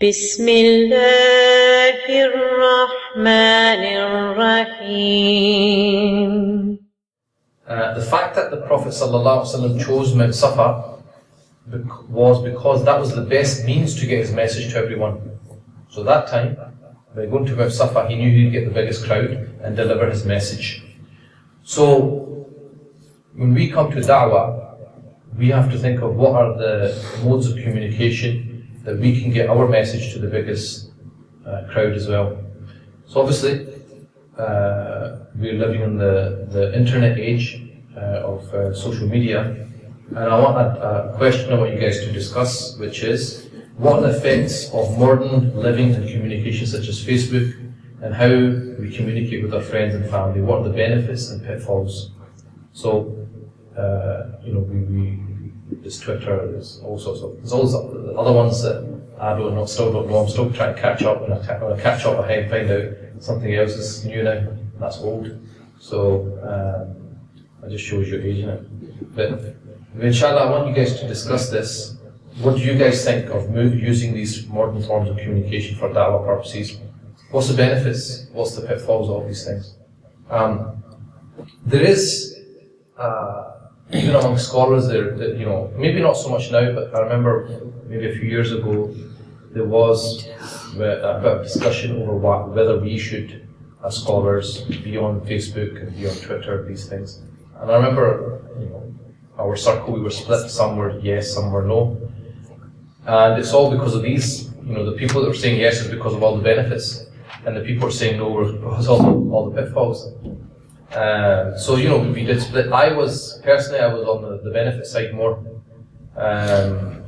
بسم الله الرحمن الرحيم Uh, the fact that the Prophet ﷺ chose Mount Safa bec- was because that was the best means to get his message to everyone. So that time, by going to Mount Safa, he knew he'd get the biggest crowd and deliver his message. So when we come to da'wah, we have to think of what are the modes of communication that we can get our message to the biggest uh, crowd as well. So obviously, uh, we're living in the, the internet age uh, of uh, social media, and I want a, a question I want you guys to discuss, which is what are the effects of modern living and communication, such as Facebook, and how we communicate with our friends and family? What are the benefits and pitfalls? So, uh, you know, we, we there's Twitter, there's all sorts of there's all other ones that I don't know, still don't know. I'm still trying to catch up, and when I catch up, I find out something else is new now, that's old. So um, that just shows your age, innit? But inshallah, I want you guys to discuss this. What do you guys think of move, using these modern forms of communication for da'wah purposes? What's the benefits? What's the pitfalls of all these things? Um, there is, uh, even among scholars, there, that, you know, maybe not so much now, but I remember maybe a few years ago, there was a bit of discussion over what, whether we should, as scholars, be on Facebook and be on Twitter, these things. And I remember, you know, our circle, we were split. Some were yes, some were no. And it's all because of these, you know, the people that were saying yes is because of all the benefits, and the people who are saying no were because of all the, all the pitfalls. Um, so you know, we did split. I was personally, I was on the, the benefit side more, um,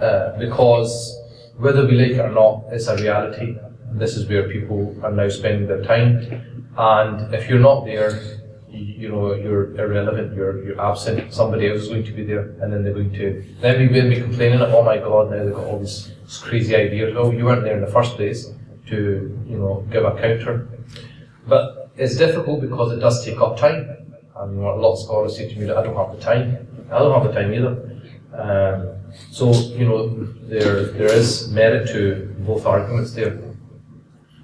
uh, because whether we like it or not, it's a reality. This is where people are now spending their time, and if you're not there, you, you know you're irrelevant. You're you're absent. Somebody else is going to be there, and then they're going to then we will be complaining. Oh my God! Now they've got all these crazy ideas. Oh, you weren't there in the first place to you know give a counter, but it's difficult because it does take up time. I mean, a lot of scholars say to me that I don't have the time. I don't have the time either. Um, so you know, there there is merit to both arguments there.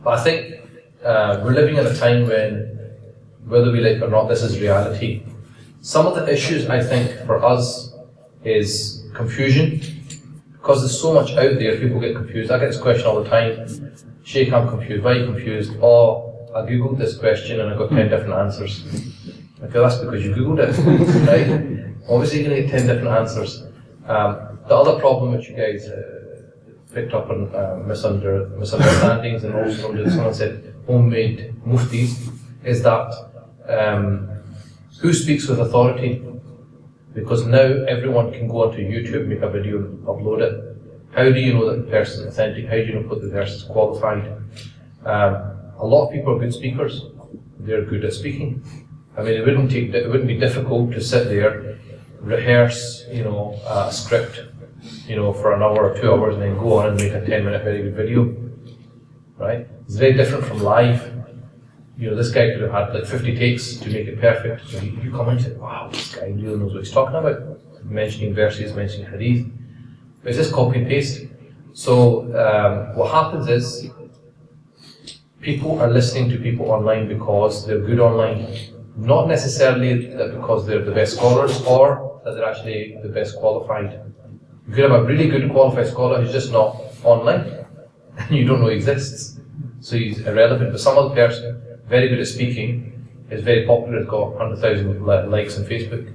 But I think uh, we're living in a time when, whether we like it or not, this is reality. Some of the issues I think for us is confusion, because there's so much out there. People get confused. I get this question all the time. Sheikh, I'm confused. Why are you confused? Oh, I googled this question and I got ten different answers. Okay, that's because you googled it, right? Obviously, you're going to get ten different answers. Um, the other problem that you guys uh, picked up on uh, misunder, misunderstandings and also from someone said homemade muftis is that um, who speaks with authority? Because now everyone can go onto YouTube, make a video, and upload it. How do you know that the person is authentic? How do you know that the person is qualified? Um, a lot of people are good speakers. They're good at speaking. I mean, it wouldn't take, it wouldn't be difficult to sit there, rehearse, you know, a script, you know, for an hour or two hours, and then go on and make a ten-minute very good video, right? It's very different from live. You know, this guy could have had like 50 takes to make it perfect. So you, you come in and say, wow, this guy really knows what he's talking about. Mentioning verses, mentioning hadith. But it's just copy and paste. So um, what happens is people are listening to people online because they're good online, not necessarily because they're the best scholars or that they're actually the best qualified. You could have a really good qualified scholar who's just not online and you don't know exists. So he's irrelevant. But some other person, very good at speaking, is very popular, has got 100,000 likes on Facebook,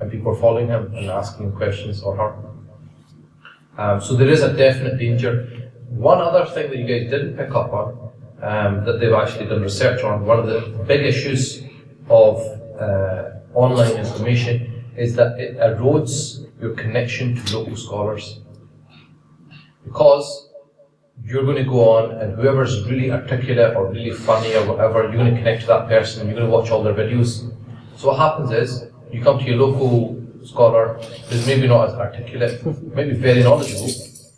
and people are following him and asking questions or her. Um, so there is a definite danger. One other thing that you guys didn't pick up on, um, that they've actually done research on, one of the big issues of uh, online information is that it erodes your connection to local scholars. Because you're going to go on and whoever's really articulate or really funny or whatever, you're going to connect to that person, and you're going to watch all their videos. So what happens is, you come to your local scholar who's maybe not as articulate, maybe very knowledgeable,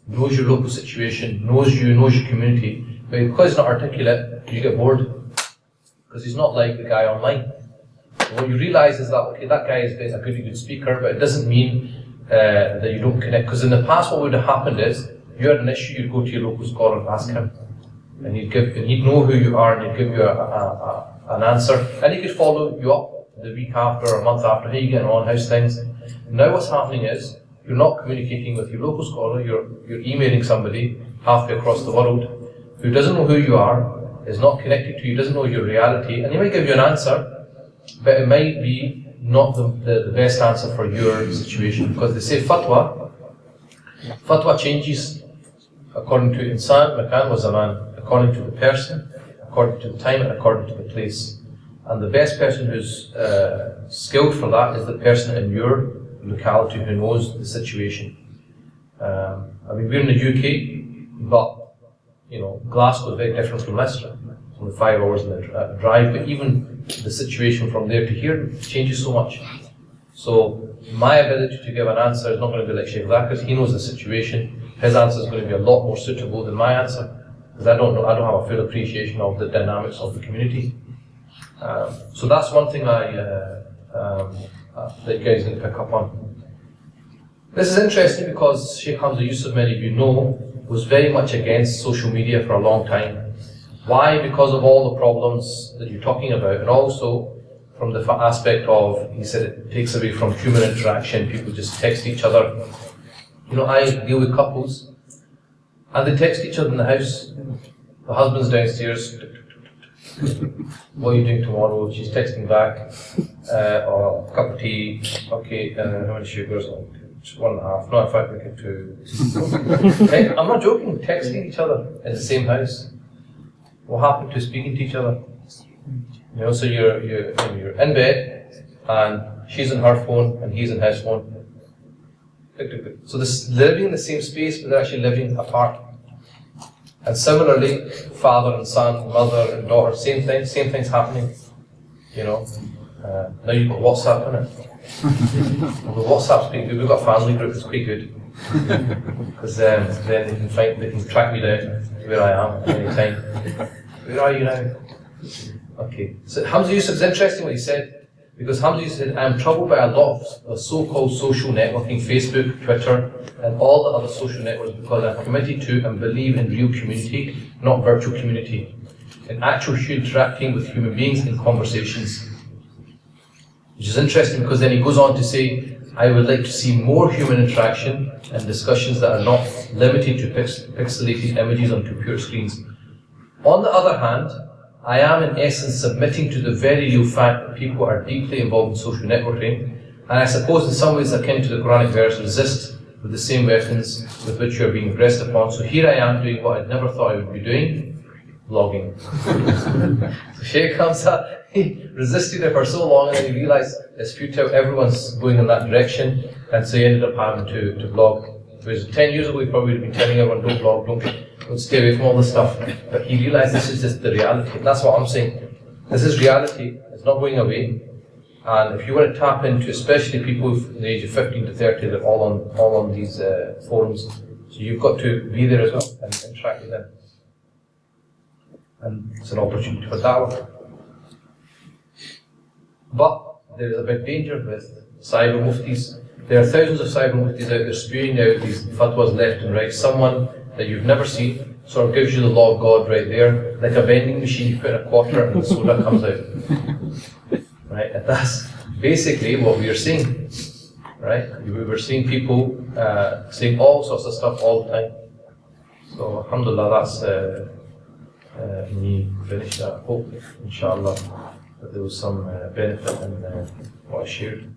knows your local situation, knows you, knows your community, but because he's not articulate, you get bored. Because he's not like the guy online. And what you realise is that, okay, that guy is a good, good speaker, but it doesn't mean uh, that you don't connect. Because in the past, what would have happened is, you had an issue, you'd go to your local scholar and ask him. And he'd give, and he'd know who you are and he'd give you a, a, a, an answer. And he could follow you up the week after or a month after, how you getting on, how's things. Now what's happening is, you're not communicating with your local scholar, you're, you're emailing somebody halfway across the world who doesn't know who you are, is not connected to you, doesn't know your reality, and he might give you an answer, but it might be not the, the, the best answer for your situation. Because they say fatwa, fatwa changes according to insan, makan wa man, according to the person, according to the time, and according to the place. And the best person who's uh, skilled for that is the person in your locality who knows the situation. Um, I mean, we're in the UK, but you know, Glasgow is very different from Leicester. Only five hours in the uh, drive, but even the situation from there to here changes so much. So my ability to give an answer is not going to be like Sheikh Zakir's. He knows the situation. His answer is going to be a lot more suitable than my answer because I don't know. I don't have a full appreciation of the dynamics of the community. Um, so that's one thing I uh, um, uh, that you guys can pick up on. This is interesting because Sheikh Hamza Yusuf, many of you know, was very much against social media for a long time. Why? Because of all the problems that you're talking about, and also from the aspect of, he said it takes away from human interaction, people just text each other. You know, I deal with couples, and they text each other in the house. The husband's downstairs, what are you doing tomorrow? She's texting back, uh, or a cup of tea, okay, uh, how many sugars? It's one and a half. No, in fact, we get two. I'm not joking. Texting each other in the same house. What happened to speaking to each other? You know, so you're you're you're in bed, and she's on her phone and he's on his phone. So this they're living in the same space, but they're actually living apart. And similarly, father and son, mother and daughter, same thing, same thing's happening. You know, uh, now you've got WhatsApp in it. well, WhatsApp's pretty good. We've got a family group that's quite good because um, then they can find they can track me down where I am at any time. Where are you now? Okay. So Hamza Yusuf is interesting what he said because Hamza Yusuf said, I'm troubled by a lot of so-called social networking, Facebook, Twitter, and all the other social networks because I'm committed to and believe in real community, not virtual community, in actual interacting with human beings in conversations. Which is interesting because then he goes on to say, I would like to see more human interaction and discussions that are not limited to pix- pixelated images on computer screens. On the other hand, I am in essence submitting to the very real fact that people are deeply involved in social networking, and I suppose in some ways akin to the Quranic verse, resist with the same weapons with which you are being pressed upon. So here I am doing what I never thought I would be doing, blogging. so Sheikh Hamza he resisted it for so long and then he realized it's futile, everyone's going in that direction, and so he ended up having to, to blog. Whereas 10 years ago, he probably would have been telling everyone, don't blog, don't, don't stay away from all this stuff. But he realized this is just the reality. And that's what I'm saying. This is reality, it's not going away. And if you want to tap into, especially people in the age of 15 to 30, they're all on, all on these uh, forums. So you've got to be there as well and interact with them. And it's an opportunity for da'wah. But there is a big danger with cyber muftis. There are thousands of cyber muftis out there spewing out these fatwas left and right. Someone that you've never seen sort of gives you the law of God right there, like a vending machine. You put a quarter and the soda comes out. Right, and that's basically what we are seeing. Right, we were seeing people uh, saying all sorts of stuff all the time. So, alhamdulillah, that's uh, uh, me finished. I hope, inshallah that there was some uh, benefit in uh, what I shared.